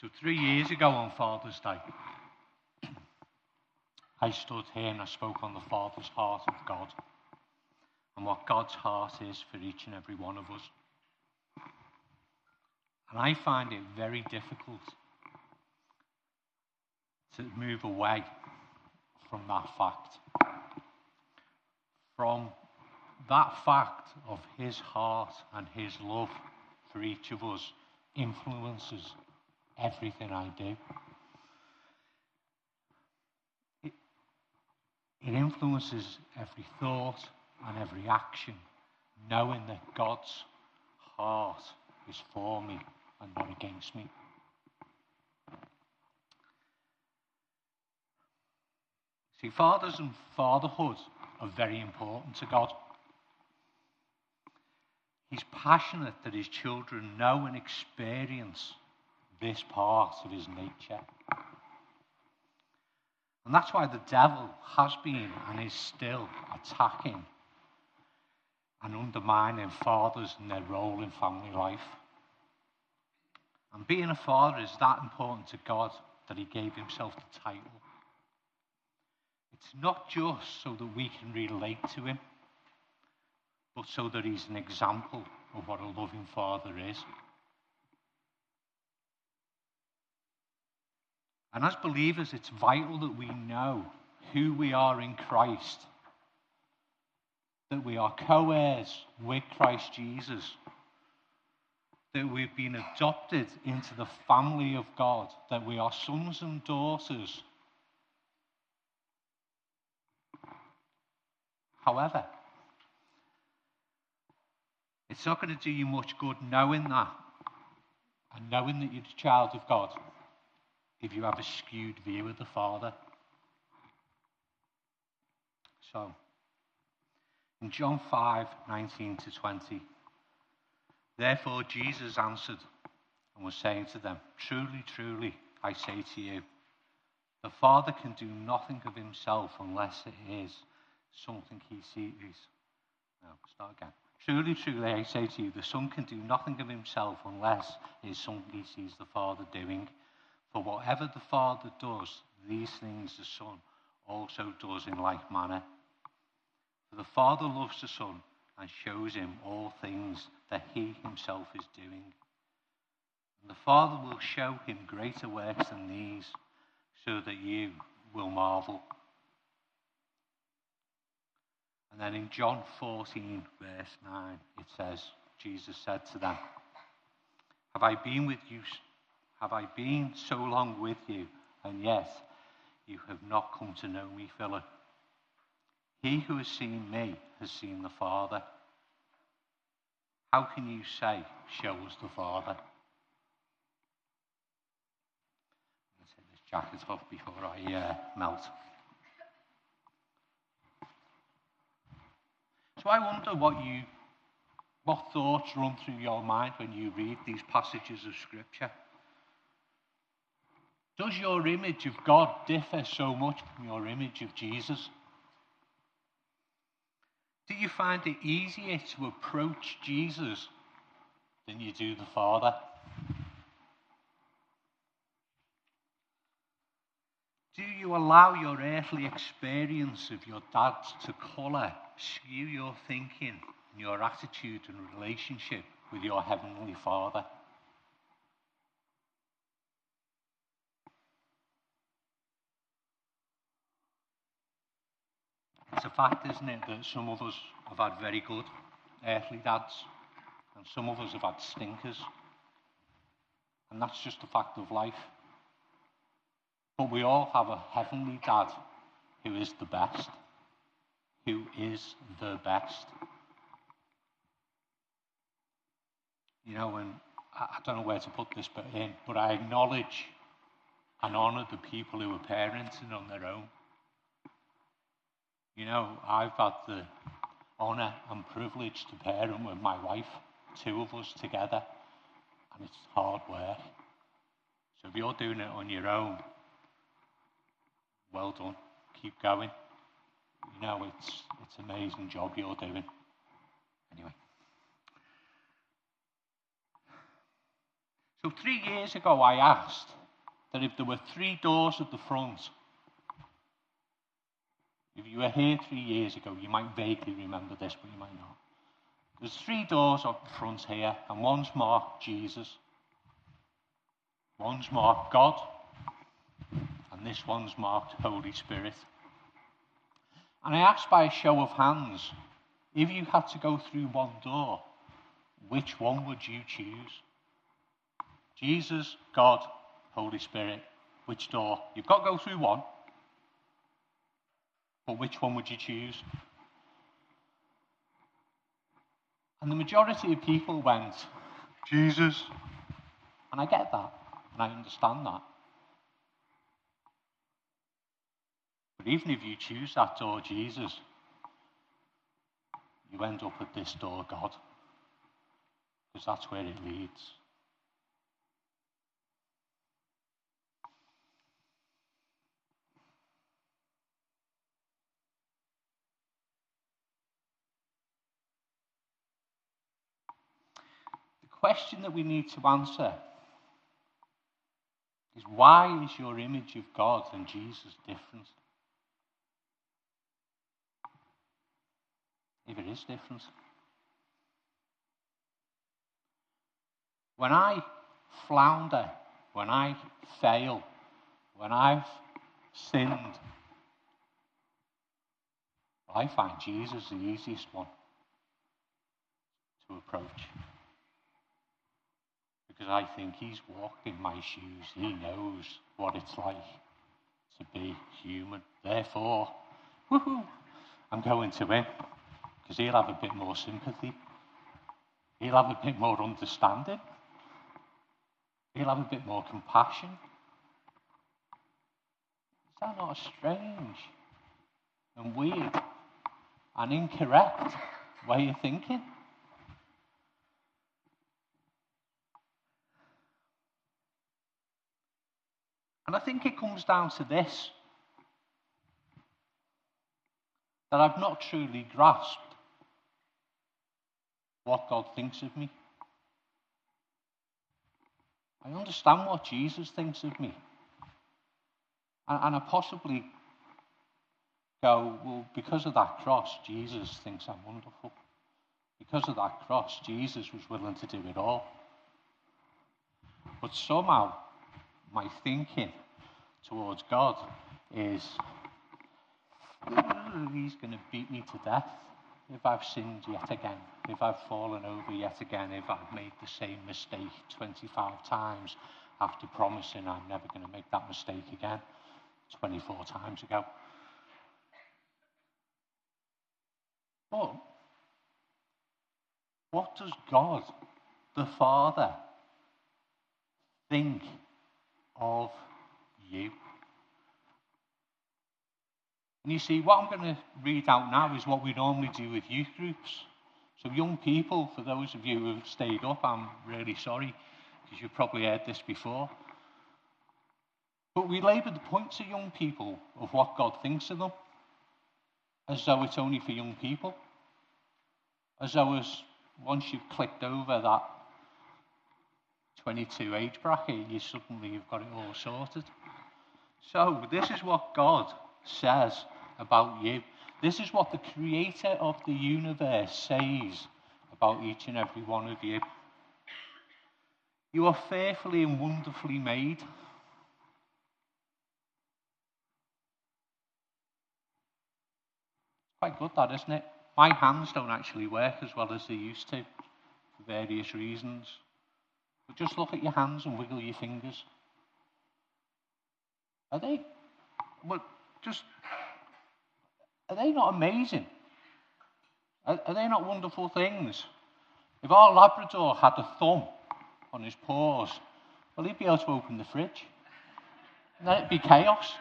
So, three years ago on Father's Day, I stood here and I spoke on the Father's heart of God and what God's heart is for each and every one of us. And I find it very difficult to move away from that fact. From that fact of his heart and his love for each of us influences everything I do. It, it influences every thought and every action, knowing that God's heart is for me and not against me. See, fathers and fatherhood are very important to God. He's passionate that his children know and experience this part of his nature. And that's why the devil has been and is still attacking and undermining fathers and their role in family life. And being a father is that important to God that he gave himself the title. It's not just so that we can relate to him, but so that he's an example of what a loving father is. And as believers, it's vital that we know who we are in Christ, that we are co heirs with Christ Jesus, that we've been adopted into the family of God, that we are sons and daughters. However, it's not going to do you much good knowing that and knowing that you're a child of God if you have a skewed view of the Father. So, in John 5 19 to 20, therefore Jesus answered and was saying to them, Truly, truly, I say to you, the Father can do nothing of himself unless it is something he sees. No, start again. Truly, truly, I say to you, the Son can do nothing of himself unless it is something he sees the Father doing. For whatever the Father does, these things the Son also does in like manner. For the Father loves the Son and shows him all things that he himself is doing. And the Father will show him greater works than these, so that you will marvel. And then in John 14, verse 9, it says, Jesus said to them, Have I been with you have I been so long with you, and yet you have not come to know me, Philip? He who has seen me has seen the Father. How can you say, Show us the Father? Let's take this jacket off before I uh, melt. So I wonder what you, what thoughts run through your mind when you read these passages of Scripture. Does your image of God differ so much from your image of Jesus? Do you find it easier to approach Jesus than you do the Father? Do you allow your earthly experience of your dad to colour, skew your thinking and your attitude and relationship with your Heavenly Father? It's a fact, isn't it, that some of us have had very good earthly dads, and some of us have had stinkers. And that's just a fact of life. But we all have a heavenly dad who is the best, who is the best. You know, and I don't know where to put this bit in, but I acknowledge and honour the people who are parenting on their own. You know, I've had the honour and privilege to parent with my wife, two of us together, and it's hard work. So if you're doing it on your own, well done. Keep going. You know, it's it's an amazing job you're doing. Anyway. So, three years ago, I asked that if there were three doors at the front, if you were here three years ago, you might vaguely remember this, but you might not. There's three doors up front here, and one's marked Jesus, one's marked God, and this one's marked Holy Spirit. And I asked by a show of hands if you had to go through one door, which one would you choose? Jesus, God, Holy Spirit. Which door? You've got to go through one. But which one would you choose? And the majority of people went, Jesus. And I get that, and I understand that. But even if you choose that door, Jesus, you end up at this door, God, because that's where it leads. Question that we need to answer is why is your image of God and Jesus different? If it is different. When I flounder, when I fail, when I've sinned, I find Jesus the easiest one to approach because I think he's walked in my shoes. He knows what it's like to be human. Therefore, woohoo, I'm going to him because he'll have a bit more sympathy. He'll have a bit more understanding. He'll have a bit more compassion. Is that not strange and weird and incorrect way of thinking? And I think it comes down to this that I've not truly grasped what God thinks of me. I understand what Jesus thinks of me. And, and I possibly go, well, because of that cross, Jesus thinks I'm wonderful. Because of that cross, Jesus was willing to do it all. But somehow, my thinking towards God is he's going to beat me to death if I've sinned yet again, if I've fallen over yet again, if I've made the same mistake 25 times after promising I'm never going to make that mistake again 24 times ago. But what does God, the Father, think of you. And you see, what I'm going to read out now is what we normally do with youth groups. So, young people, for those of you who've stayed up, I'm really sorry because you've probably heard this before. But we labour the points of young people of what God thinks of them as though it's only for young people. As though as once you've clicked over that 22 age bracket, you suddenly you've got it all sorted. So, this is what God says about you. This is what the creator of the universe says about each and every one of you. You are fearfully and wonderfully made. Quite good, that, isn't it? My hands don't actually work as well as they used to for various reasons. But just look at your hands and wiggle your fingers. Are they? Well, just. Are they not amazing? Are, are they not wonderful things? If our Labrador had a thumb on his paws, well, he'd be able to open the fridge. And then it'd be chaos.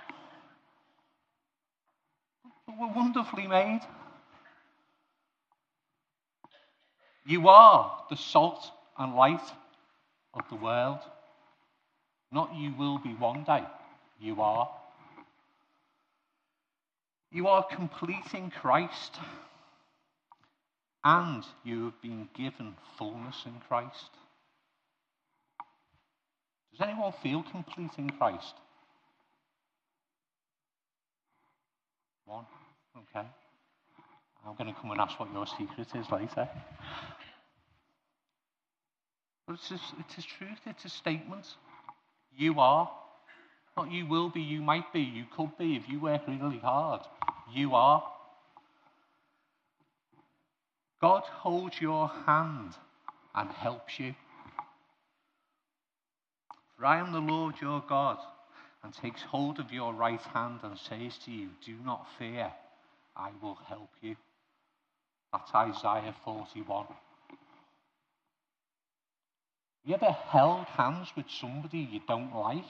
But we're wonderfully made. You are the salt and light of the world. Not you will be one day. You are. You are complete in Christ, and you have been given fullness in Christ. Does anyone feel complete in Christ? One? Okay. I'm going to come and ask what your secret is later. But it's, just, it's a truth, it's a statement. You are. Not you will be, you might be, you could be if you work really hard. You are. God holds your hand and helps you. For I am the Lord your God, and takes hold of your right hand and says to you, Do not fear, I will help you. That's Isaiah 41. You ever held hands with somebody you don't like?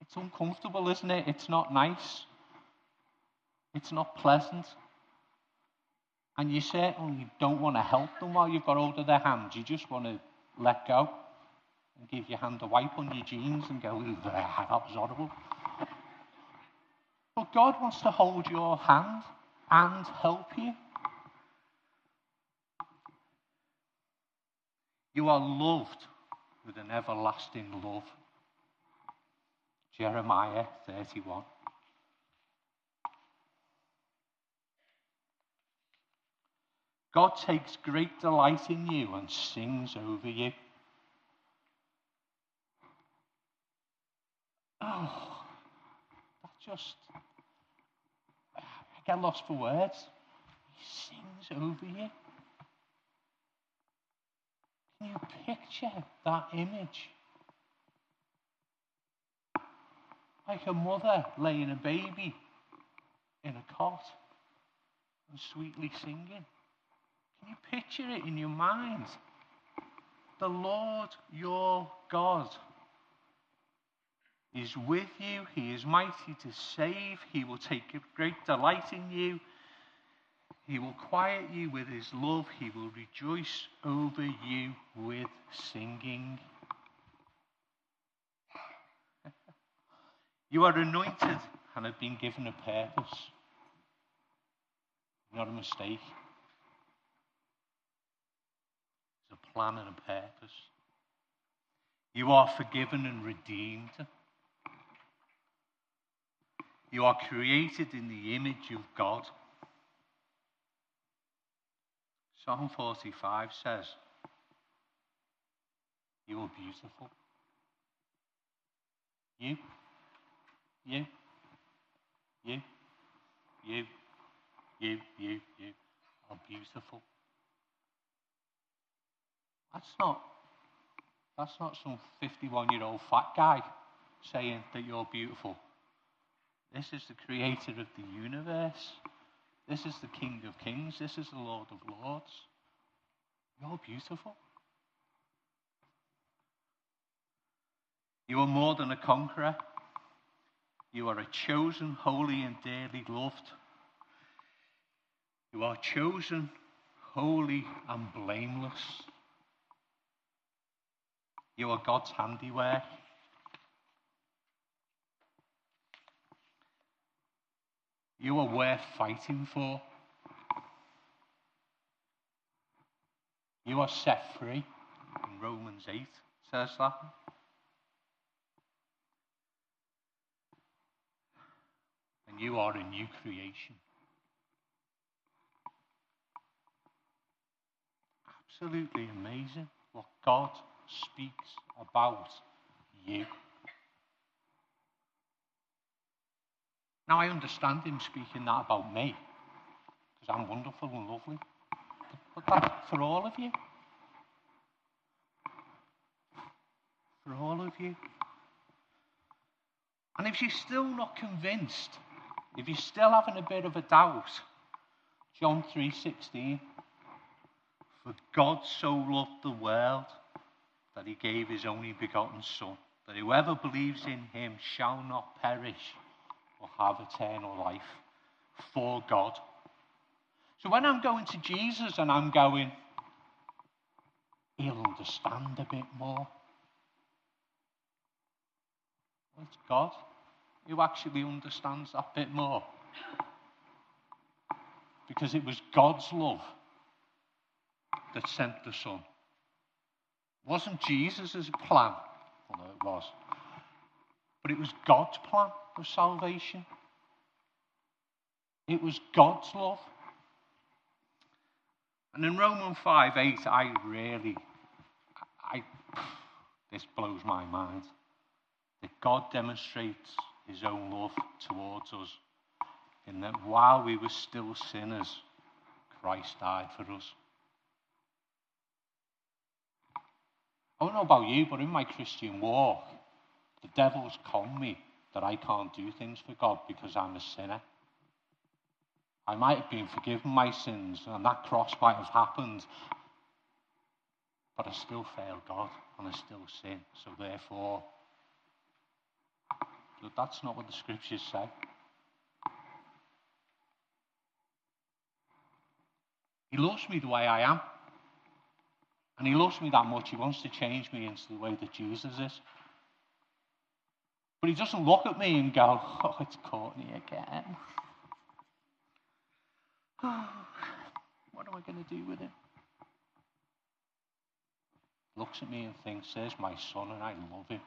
It's uncomfortable, isn't it? It's not nice. It's not pleasant. And you certainly oh, don't want to help them while you've got hold of their hands. You just want to let go and give your hand a wipe on your jeans and go, that was horrible. But God wants to hold your hand and help you. You are loved with an everlasting love. Jeremiah 31. God takes great delight in you and sings over you. Oh, that just, I get lost for words. He sings over you. Can you picture that image? Like a mother laying a baby in a cot and sweetly singing. Can you picture it in your mind? The Lord your God is with you. He is mighty to save. He will take great delight in you. He will quiet you with his love. He will rejoice over you with singing. you are anointed and have been given a purpose, not a mistake. There's a plan and a purpose. You are forgiven and redeemed. You are created in the image of God. Psalm 45 says, You are beautiful. You, you, you, you, you, you, you are beautiful. That's not, that's not some 51 year old fat guy saying that you're beautiful. This is the creator of the universe. This is the King of Kings. This is the Lord of Lords. You're beautiful. You are more than a conqueror. You are a chosen, holy, and dearly loved. You are chosen, holy, and blameless. You are God's handiwork. You are worth fighting for. You are set free. In Romans 8 says that. And you are a new creation. Absolutely amazing what God speaks about you. Now, I understand him speaking that about me, because I'm wonderful and lovely. But, but that's for all of you. For all of you. And if you're still not convinced, if you're still having a bit of a doubt, John 3:16, for God so loved the world that he gave his only begotten son, that whoever believes in him shall not perish will have eternal life for God. So when I'm going to Jesus and I'm going, he'll understand a bit more. Well, it's God who actually understands that bit more. Because it was God's love that sent the Son. wasn't Jesus' plan, although it was, but it was God's plan of salvation. It was God's love. And in Romans 5 8, I really, I, this blows my mind. That God demonstrates his own love towards us in that while we were still sinners, Christ died for us. I don't know about you, but in my Christian walk, the devil's con me that I can't do things for God because I'm a sinner. I might have been forgiven my sins, and that cross might have happened, but I still fail God, and I still sin. So therefore, that's not what the scriptures say. He loves me the way I am. And he loves me that much, he wants to change me into the way that Jesus is. But he doesn't look at me and go, oh, it's Courtney again. what am I going to do with him? Looks at me and thinks, there's my son and I love him.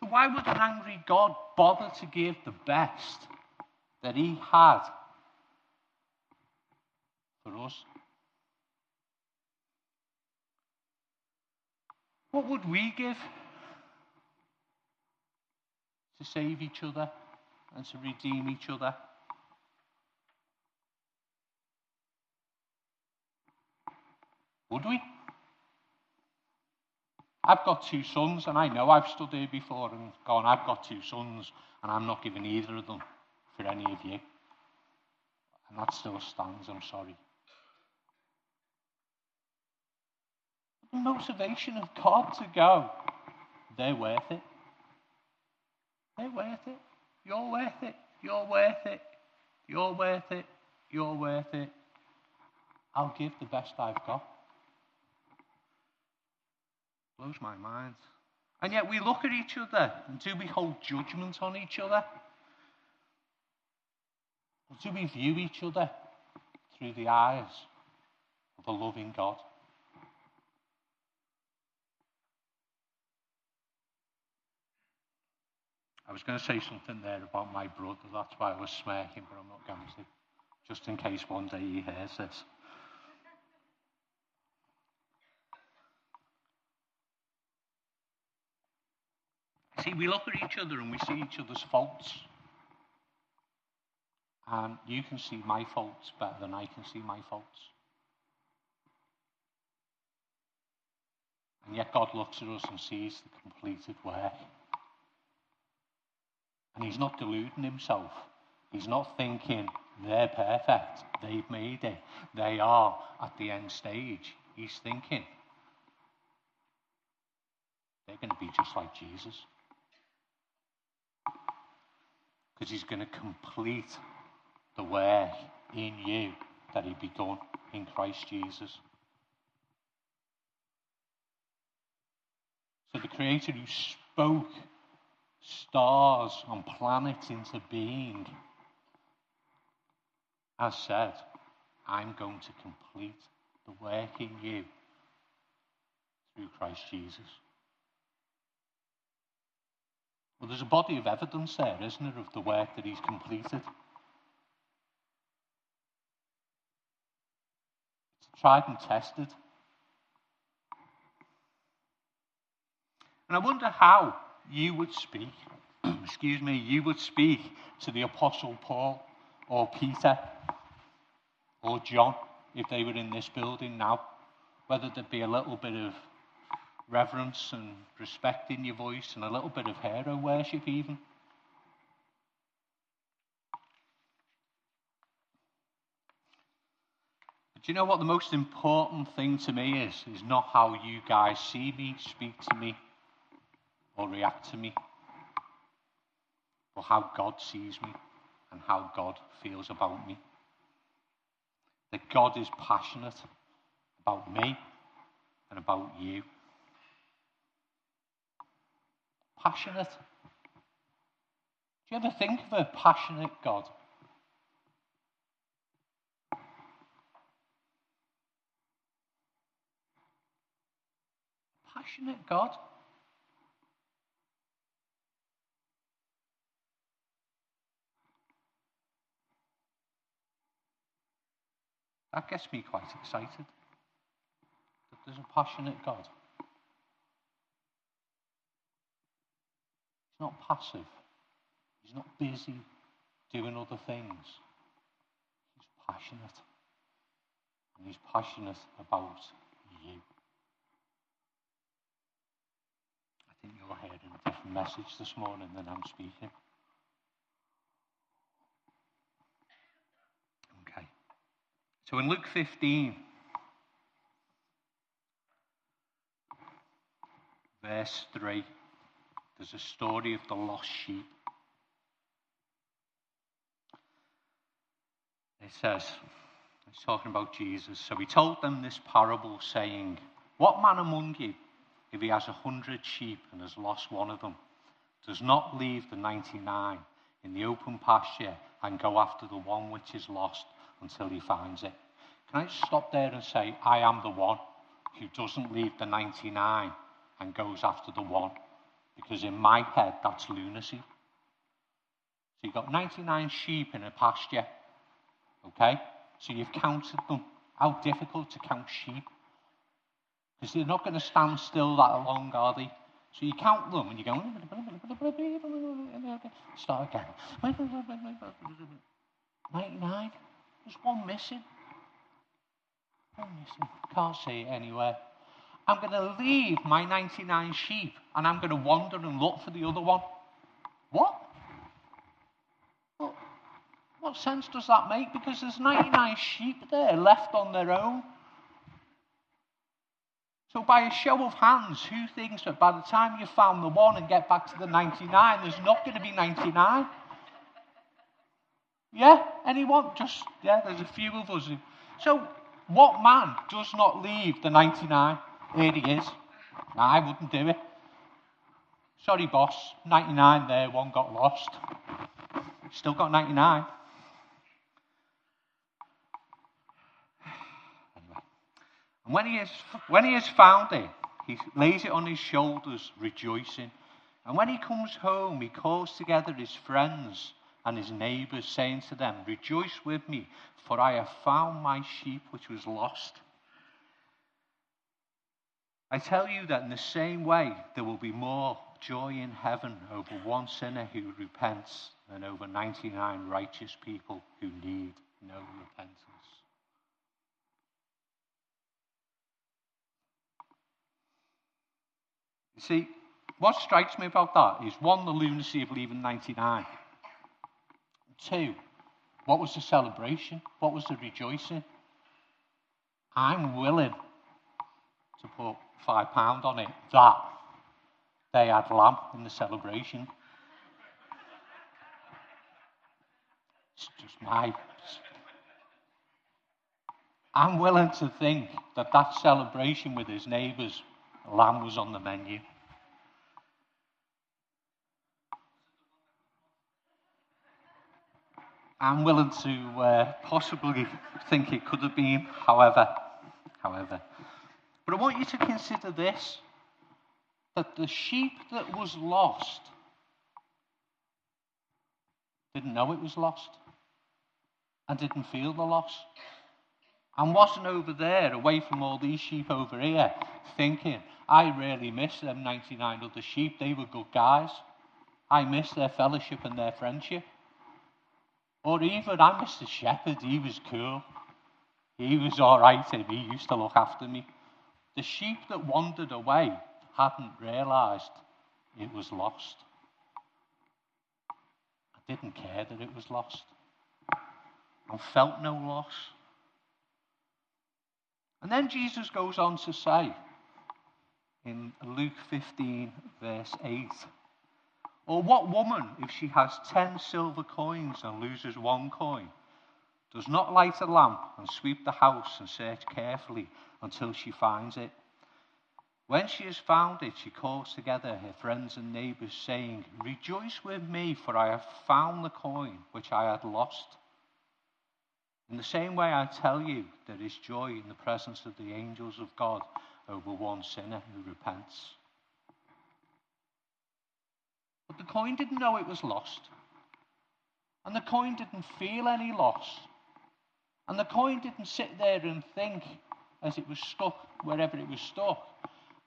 So why would an angry God bother to give the best that he had for us. What would we give to save each other and to redeem each other? Would we? I've got two sons, and I know I've stood here before and gone, I've got two sons, and I'm not giving either of them for any of you. And that still stands, I'm sorry. Motivation of God to go, they're worth it. They're worth it. You're worth it. You're worth it. You're worth it. You're worth it. I'll give the best I've got. Blows my mind. And yet we look at each other and do we hold judgment on each other? Or do we view each other through the eyes of a loving God? I was going to say something there about my brother. That's why I was smirking, but I'm not going to. Just in case one day he hears this. See, we look at each other and we see each other's faults. And you can see my faults better than I can see my faults. And yet God looks at us and sees the completed work. And he's not deluding himself. He's not thinking they're perfect, they've made it, they are at the end stage. He's thinking they're going to be just like Jesus. Because he's going to complete the work in you that he begun in Christ Jesus. So the Creator who spoke stars and planets into being has said, I'm going to complete the work in you through Christ Jesus. Well, there's a body of evidence there, isn't there, of the work that he's completed. It's tried and tested. And I wonder how you would speak, excuse me, you would speak to the Apostle Paul or Peter or John if they were in this building now, whether there'd be a little bit of reverence and respect in your voice and a little bit of hero worship, even. But you know what the most important thing to me is? Is not how you guys see me, speak to me, or react to me, but how God sees me and how God feels about me. That God is passionate about me and about you. Passionate. Do you ever think of a passionate God? Passionate God? That gets me quite excited. That there's a passionate God. He's not passive. He's not busy doing other things. He's passionate. And he's passionate about you. I think you're hearing a different message this morning than I'm speaking. Okay. So in Luke 15, verse 3, there's a story of the lost sheep. It says, it's talking about Jesus. So he told them this parable, saying, What man among you, if he has a hundred sheep and has lost one of them, does not leave the 99 in the open pasture and go after the one which is lost until he finds it? Can I just stop there and say, I am the one who doesn't leave the 99 and goes after the one? Because in my head, that's lunacy. So you've got 99 sheep in a pasture, okay? So you've counted them. How difficult to count sheep. Because they're not going to stand still that long, are they? So you count them and you go, start again. 99. There's one missing. One missing. Can't see it anywhere. I'm going to leave my 99 sheep and I'm going to wander and look for the other one. What? What sense does that make? Because there's 99 sheep there left on their own. So, by a show of hands, who thinks that by the time you found the one and get back to the 99, there's not going to be 99? Yeah? Anyone? Just, yeah, there's a few of us. So, what man does not leave the 99? Here he is. Nah, I wouldn't do it. Sorry, boss. 99 there, one got lost. Still got 99. And when he, has, when he has found it, he lays it on his shoulders, rejoicing. And when he comes home, he calls together his friends and his neighbors, saying to them, Rejoice with me, for I have found my sheep which was lost. I tell you that in the same way, there will be more joy in heaven over one sinner who repents than over 99 righteous people who need no repentance. You see, what strikes me about that is one, the lunacy of leaving 99. Two, what was the celebration? What was the rejoicing? I'm willing to put five pound on it that they had lamb in the celebration. It's just my. I'm willing to think that that celebration with his neighbours Lamb was on the menu. I'm willing to uh, possibly think it could have been, however, however. But I want you to consider this that the sheep that was lost didn't know it was lost and didn't feel the loss and wasn't over there, away from all these sheep over here, thinking, I really miss them 99 other sheep. They were good guys. I miss their fellowship and their friendship. Or even, I miss the shepherd. He was cool. He was all right and he used to look after me. The sheep that wandered away hadn't realized it was lost. I didn't care that it was lost. I felt no loss. And then Jesus goes on to say in Luke 15, verse 8, Or what woman, if she has ten silver coins and loses one coin, does not light a lamp and sweep the house and search carefully until she finds it? When she has found it, she calls together her friends and neighbors, saying, Rejoice with me, for I have found the coin which I had lost. In the same way, I tell you, there is joy in the presence of the angels of God over one sinner who repents. But the coin didn't know it was lost. And the coin didn't feel any loss. And the coin didn't sit there and think as it was stuck wherever it was stuck.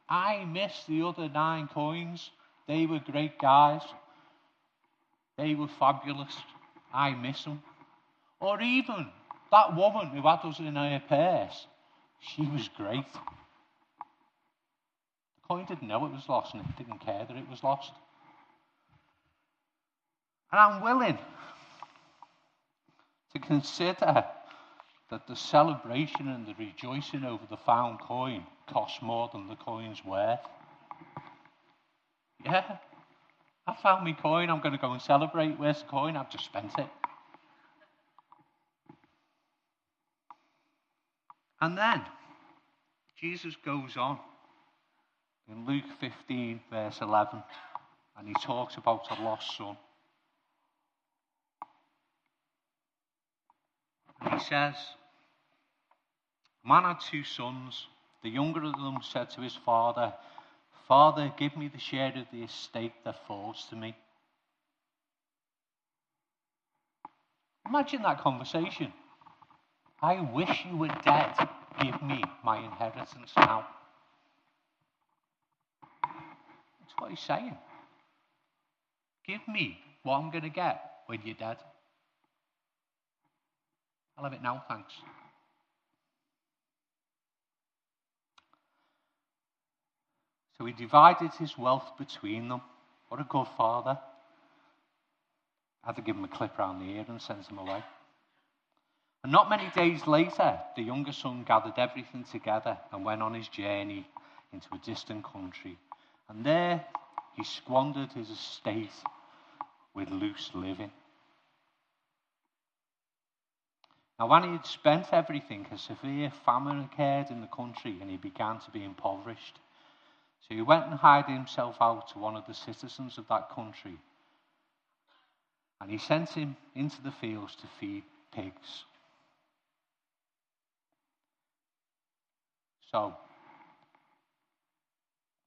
I missed the other nine coins. They were great guys. They were fabulous. I miss them. Or even that woman who had us in her purse, she was great. The coin didn't know it was lost and it didn't care that it was lost. And I'm willing to consider that the celebration and the rejoicing over the found coin cost more than the coin's worth. Yeah, I found my coin, I'm going to go and celebrate. Where's the coin? I've just spent it. And then Jesus goes on in Luke 15, verse 11, and he talks about a lost son. He says, Man had two sons. The younger of them said to his father, Father, give me the share of the estate that falls to me. Imagine that conversation. I wish you were dead. Give me my inheritance now. That's what he's saying. Give me what I'm going to get when you're dead. I'll have it now, thanks. So he divided his wealth between them. What a good father. I had to give him a clip round the ear and send him away. And not many days later, the younger son gathered everything together and went on his journey into a distant country. And there he squandered his estate with loose living. Now, when he had spent everything, a severe famine occurred in the country and he began to be impoverished. So he went and hired himself out to one of the citizens of that country. And he sent him into the fields to feed pigs. So,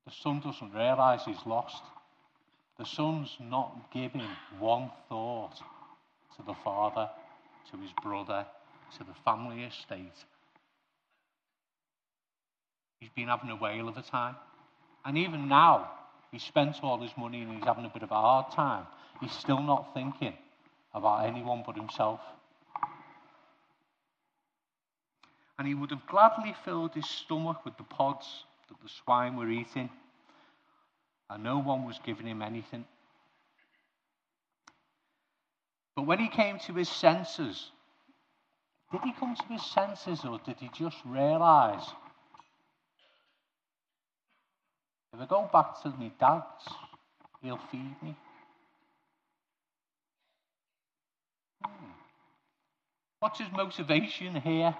the son doesn't realize he's lost. The son's not giving one thought to the father, to his brother, to the family estate. He's been having a whale of a time. And even now, he's spent all his money and he's having a bit of a hard time. He's still not thinking about anyone but himself. and he would have gladly filled his stomach with the pods that the swine were eating, and no one was giving him anything. But when he came to his senses, did he come to his senses or did he just realize? If I go back to my dad's, he'll feed me. Hmm. What's his motivation here?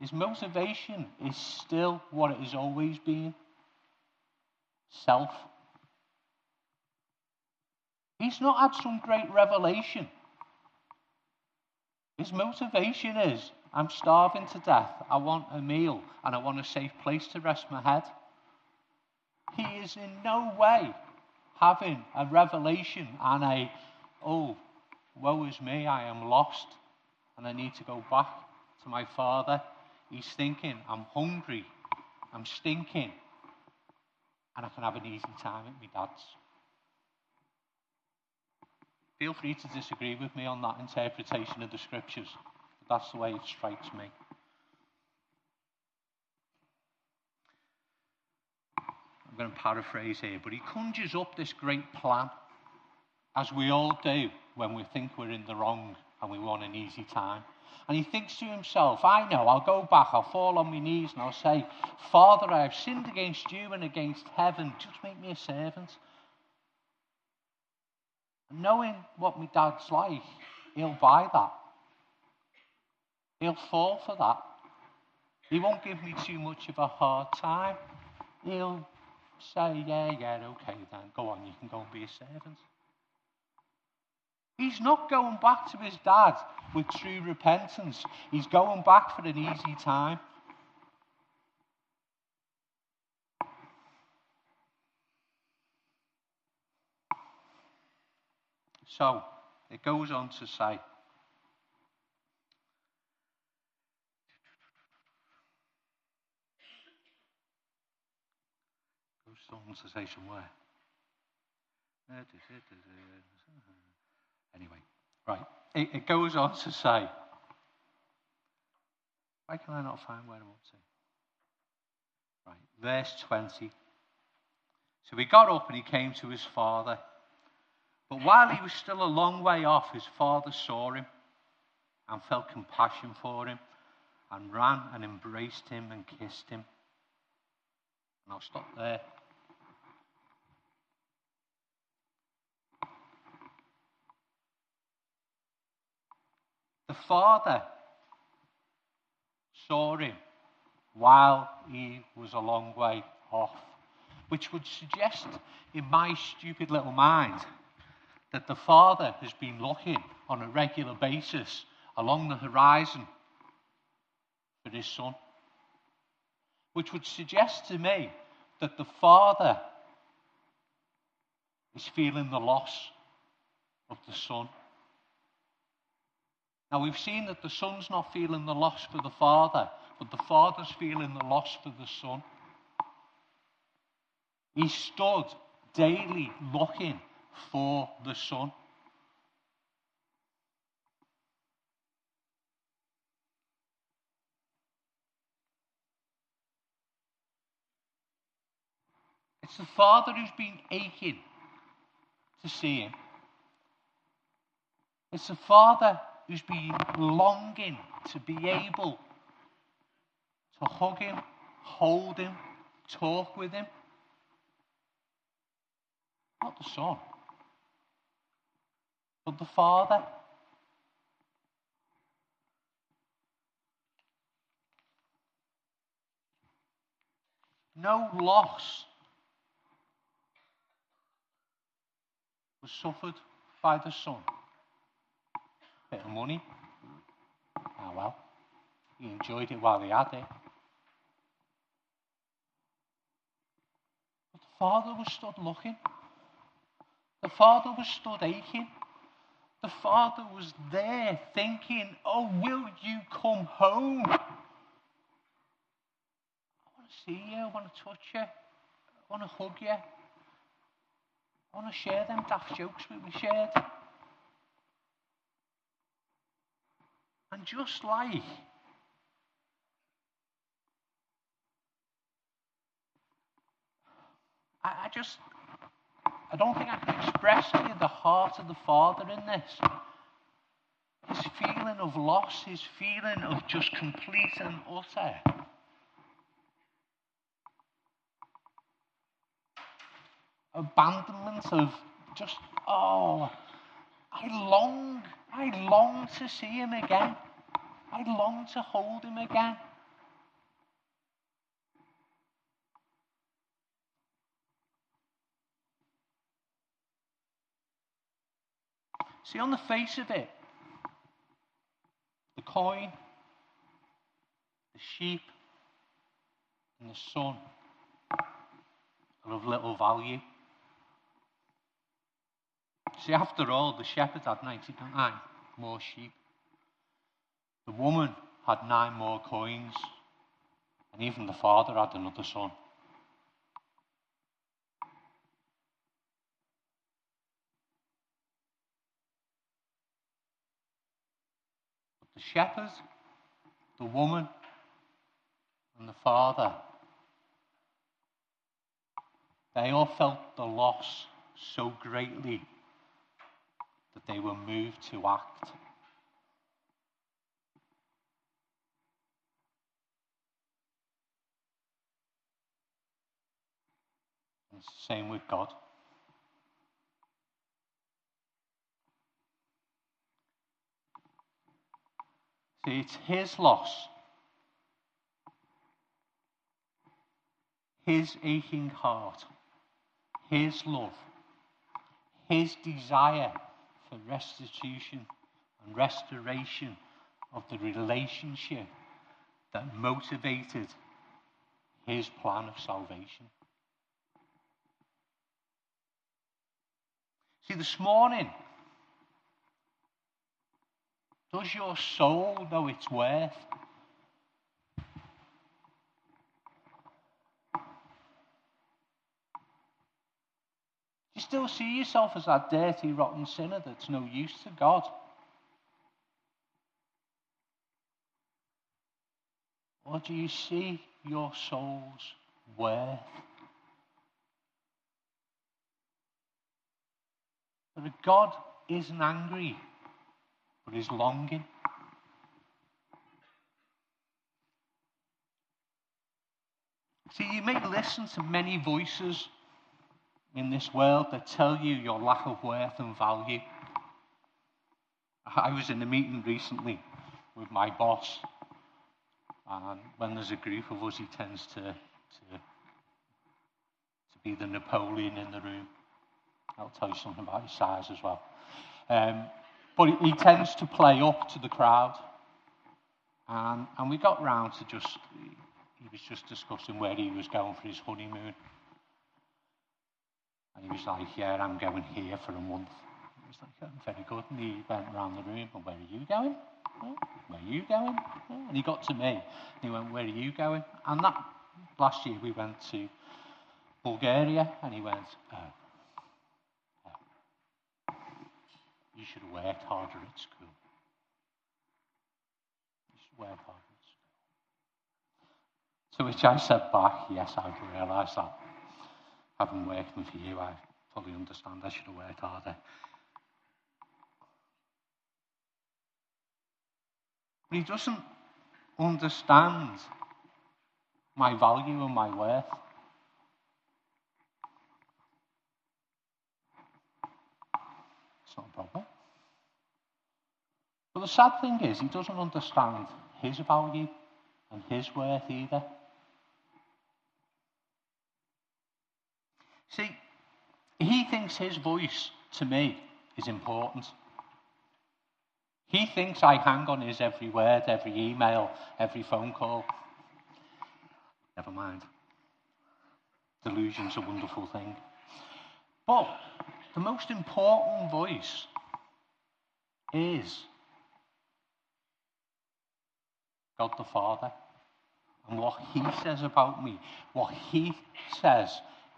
His motivation is still what it has always been self. He's not had some great revelation. His motivation is I'm starving to death. I want a meal and I want a safe place to rest my head. He is in no way having a revelation and a, oh, woe is me, I am lost and I need to go back to my father. He's thinking, I'm hungry, I'm stinking, and I can have an easy time at my dad's. Feel free to disagree with me on that interpretation of the scriptures, that's the way it strikes me. I'm going to paraphrase here, but he conjures up this great plan, as we all do when we think we're in the wrong and we want an easy time. And he thinks to himself, I know, I'll go back, I'll fall on my knees and I'll say, Father, I have sinned against you and against heaven. Just make me a servant. Knowing what my dad's like, he'll buy that. He'll fall for that. He won't give me too much of a hard time. He'll say, Yeah, yeah, okay then. Go on, you can go and be a servant. He's not going back to his dad with true repentance. He's going back for an easy time. So, it goes on to say, goes on to say somewhere. Anyway, right. It, it goes on to say, why can I not find where I'm up to? Right, verse 20. So he got up and he came to his father. But while he was still a long way off, his father saw him and felt compassion for him and ran and embraced him and kissed him. And I'll stop there. The father saw him while he was a long way off, which would suggest, in my stupid little mind, that the father has been looking on a regular basis along the horizon for his son, which would suggest to me that the father is feeling the loss of the son. Now, we've seen that the son's not feeling the loss for the father, but the father's feeling the loss for the son. He stood daily looking for the son. It's the father who's been aching to see him. It's the father who's been longing to be able to hug him, hold him, talk with him. Not the son, but the father. No loss was suffered by the son bit of money. Ah, well, he enjoyed it while he had it. But the father was stood looking. The father was stood aching. The father was there thinking, Oh, will you come home? I want to see you. I want to touch you. I want to hug you. I want to share them daft jokes we shared. And just like I, I just I don't think I can express to you the heart of the Father in this. His feeling of loss, his feeling of just complete and utter. Abandonment of just, oh, I long, I long to see him again. I long to hold him again. See, on the face of it, the coin, the sheep, and the son are of little value. See, after all, the shepherd had 99 more sheep. The woman had nine more coins. And even the father had another son. But the woman, and the father, they all felt the loss so greatly that they were moved to act. The same with God. See, it's His loss, His aching heart, His love, His desire for restitution and restoration of the relationship that motivated his plan of salvation. See, this morning, does your soul know its worth? Do you still see yourself as that dirty, rotten sinner that's no use to God? Or do you see your soul's worth? That God isn't angry, but is longing. See, you may listen to many voices in this world that tell you your lack of worth and value. I was in a meeting recently with my boss, and when there's a group of us, he tends to, to, to be the Napoleon in the room. I'll tell you something about his size as well. Um, but he, he tends to play up to the crowd. And, and we got round to just, he was just discussing where he was going for his honeymoon. And he was like, Yeah, I'm going here for a month. I was like, oh, Very good. And he went around the room, and where are you going? Where are you going? And he got to me. And he went, Where are you going? And that last year we went to Bulgaria, and he went, Oh, You should worked harder at school. You should work harder at school. To which I said back, yes, I've realised that. Having worked for you, I fully understand I should have worked harder. But he doesn't understand my value and my worth. Not a problem. But the sad thing is, he doesn't understand his value and his worth either. See, he thinks his voice to me is important. He thinks I hang on his every word, every email, every phone call. Never mind. Delusion's a wonderful thing. But the most important voice is God the Father. And what He says about me, what He says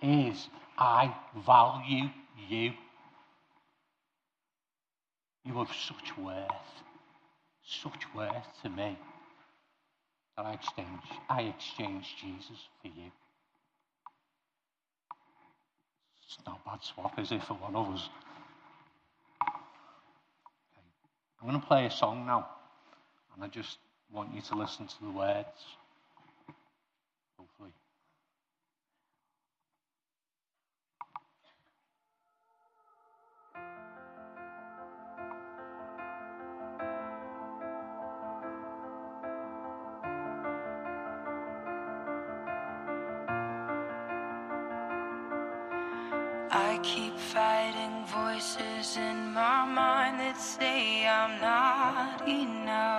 is, I value you. You have such worth, such worth to me that I exchange, I exchange Jesus for you. It's not a bad swap, is it, for one of us? Okay. I'm going to play a song now, and I just want you to listen to the words. I keep fighting voices in my mind that say I'm not enough.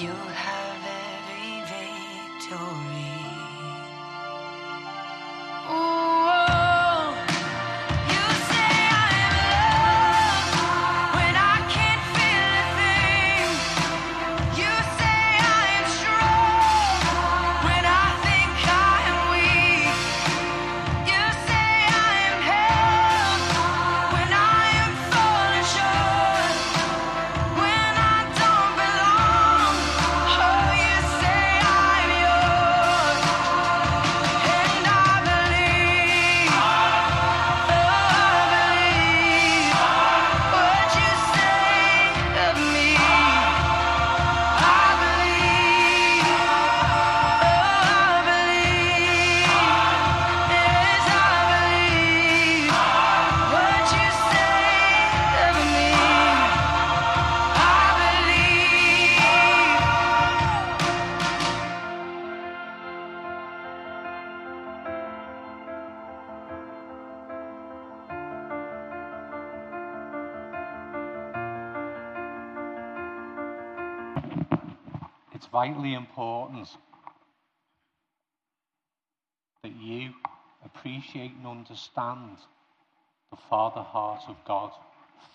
You'll have vitally important that you appreciate and understand the Father heart of God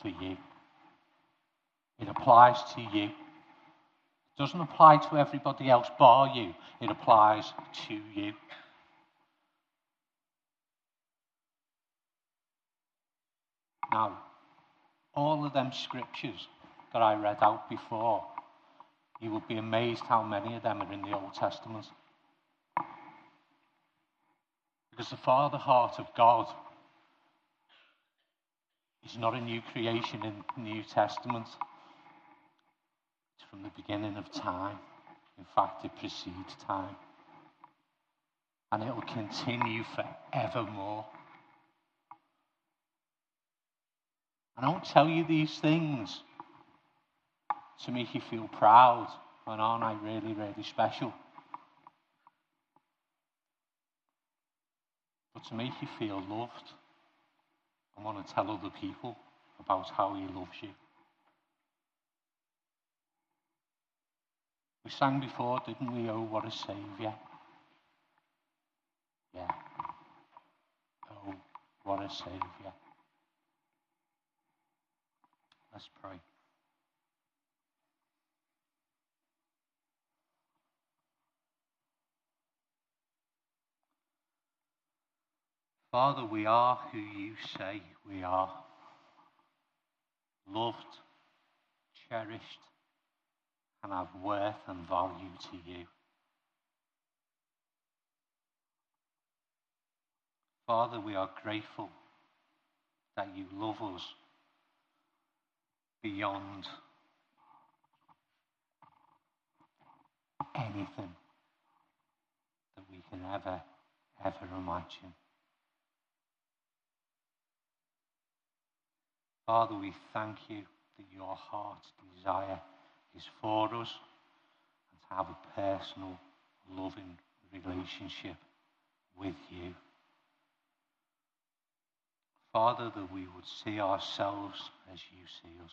for you. It applies to you. It doesn't apply to everybody else bar you, it applies to you. Now, all of them scriptures that I read out before, you will be amazed how many of them are in the Old Testament. Because the Father heart of God is not a new creation in the New Testament. It's from the beginning of time. In fact, it precedes time. And it will continue forevermore. And I don't tell you these things to make you feel proud and aren't I really, really special? But to make you feel loved and want to tell other people about how he loves you. We sang before, didn't we? Oh, what a saviour. Yeah. Oh, what a saviour. Let's pray. Father, we are who you say we are. Loved, cherished, and have worth and value to you. Father, we are grateful that you love us beyond anything that we can ever, ever imagine. Father, we thank you that your heart's desire is for us and to have a personal, loving relationship with you. Father, that we would see ourselves as you see us.